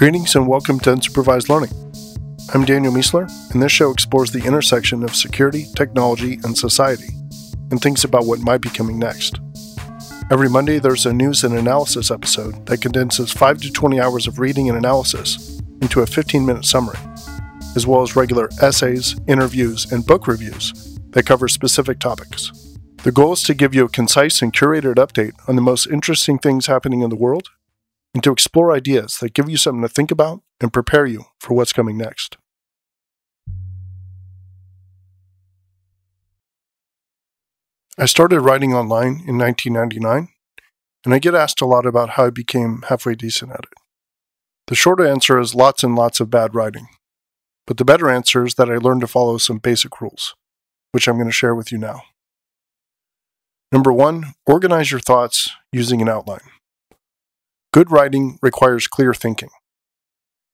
Greetings and welcome to Unsupervised Learning. I'm Daniel Miessler, and this show explores the intersection of security, technology, and society, and thinks about what might be coming next. Every Monday, there's a news and analysis episode that condenses 5 to 20 hours of reading and analysis into a 15 minute summary, as well as regular essays, interviews, and book reviews that cover specific topics. The goal is to give you a concise and curated update on the most interesting things happening in the world and to explore ideas that give you something to think about and prepare you for what's coming next. I started writing online in 1999, and I get asked a lot about how I became halfway decent at it. The short answer is lots and lots of bad writing, but the better answer is that I learned to follow some basic rules, which I'm going to share with you now. Number one, organize your thoughts using an outline. Good writing requires clear thinking.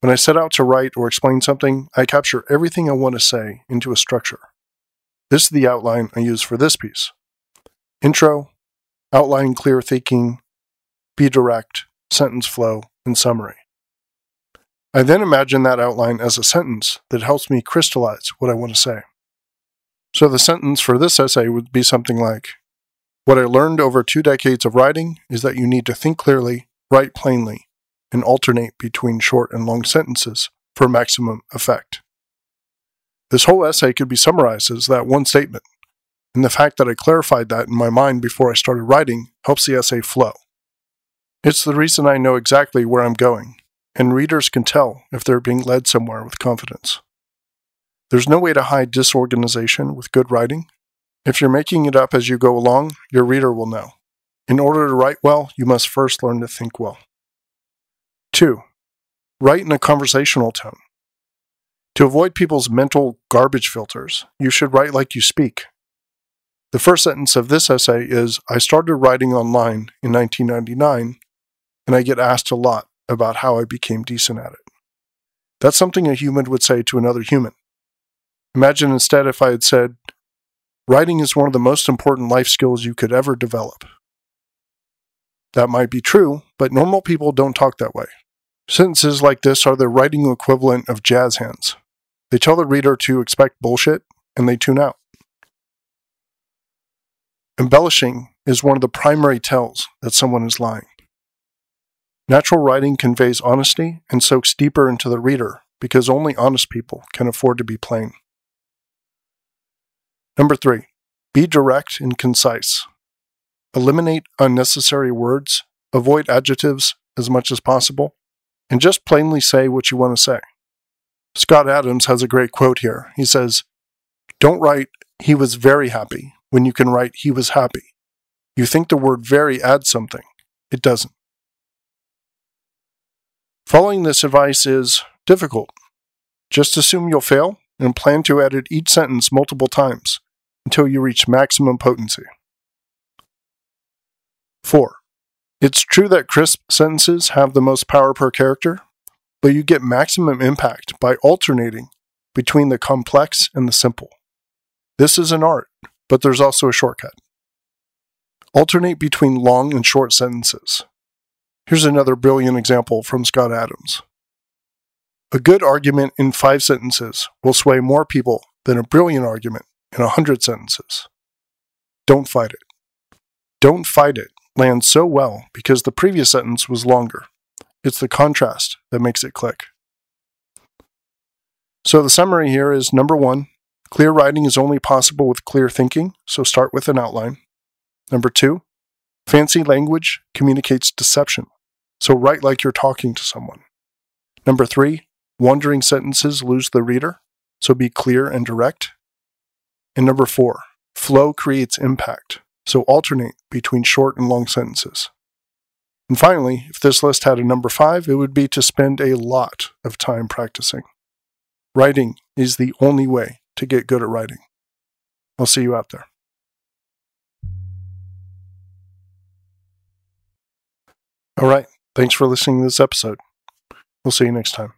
When I set out to write or explain something, I capture everything I want to say into a structure. This is the outline I use for this piece. Intro, outline clear thinking, be direct, sentence flow, and summary. I then imagine that outline as a sentence that helps me crystallize what I want to say. So the sentence for this essay would be something like What I learned over two decades of writing is that you need to think clearly, write plainly, and alternate between short and long sentences for maximum effect. This whole essay could be summarized as that one statement, and the fact that I clarified that in my mind before I started writing helps the essay flow. It's the reason I know exactly where I'm going, and readers can tell if they're being led somewhere with confidence. There's no way to hide disorganization with good writing. If you're making it up as you go along, your reader will know. In order to write well, you must first learn to think well. 2. Write in a conversational tone. To avoid people's mental garbage filters, you should write like you speak. The first sentence of this essay is I started writing online in 1999, and I get asked a lot about how I became decent at it. That's something a human would say to another human. Imagine instead if I had said, Writing is one of the most important life skills you could ever develop. That might be true, but normal people don't talk that way. Sentences like this are the writing equivalent of jazz hands. They tell the reader to expect bullshit, and they tune out. Embellishing is one of the primary tells that someone is lying. Natural writing conveys honesty and soaks deeper into the reader because only honest people can afford to be plain. Number three, be direct and concise. Eliminate unnecessary words, avoid adjectives as much as possible, and just plainly say what you want to say. Scott Adams has a great quote here. He says, Don't write, he was very happy, when you can write, he was happy. You think the word very adds something. It doesn't. Following this advice is difficult. Just assume you'll fail and plan to edit each sentence multiple times until you reach maximum potency. 4. It's true that crisp sentences have the most power per character, but you get maximum impact by alternating between the complex and the simple. This is an art, but there's also a shortcut. Alternate between long and short sentences. Here's another brilliant example from Scott Adams. A good argument in five sentences will sway more people than a brilliant argument in a hundred sentences. Don't fight it. Don't fight it lands so well because the previous sentence was longer. It's the contrast that makes it click. So the summary here is number one, clear writing is only possible with clear thinking, so start with an outline. Number two, fancy language communicates deception, so write like you're talking to someone. Number three, wandering sentences lose the reader, so be clear and direct. And number four, flow creates impact, so alternate between short and long sentences. And finally, if this list had a number five, it would be to spend a lot of time practicing. Writing is the only way to get good at writing. I'll see you out there. All right. Thanks for listening to this episode. We'll see you next time.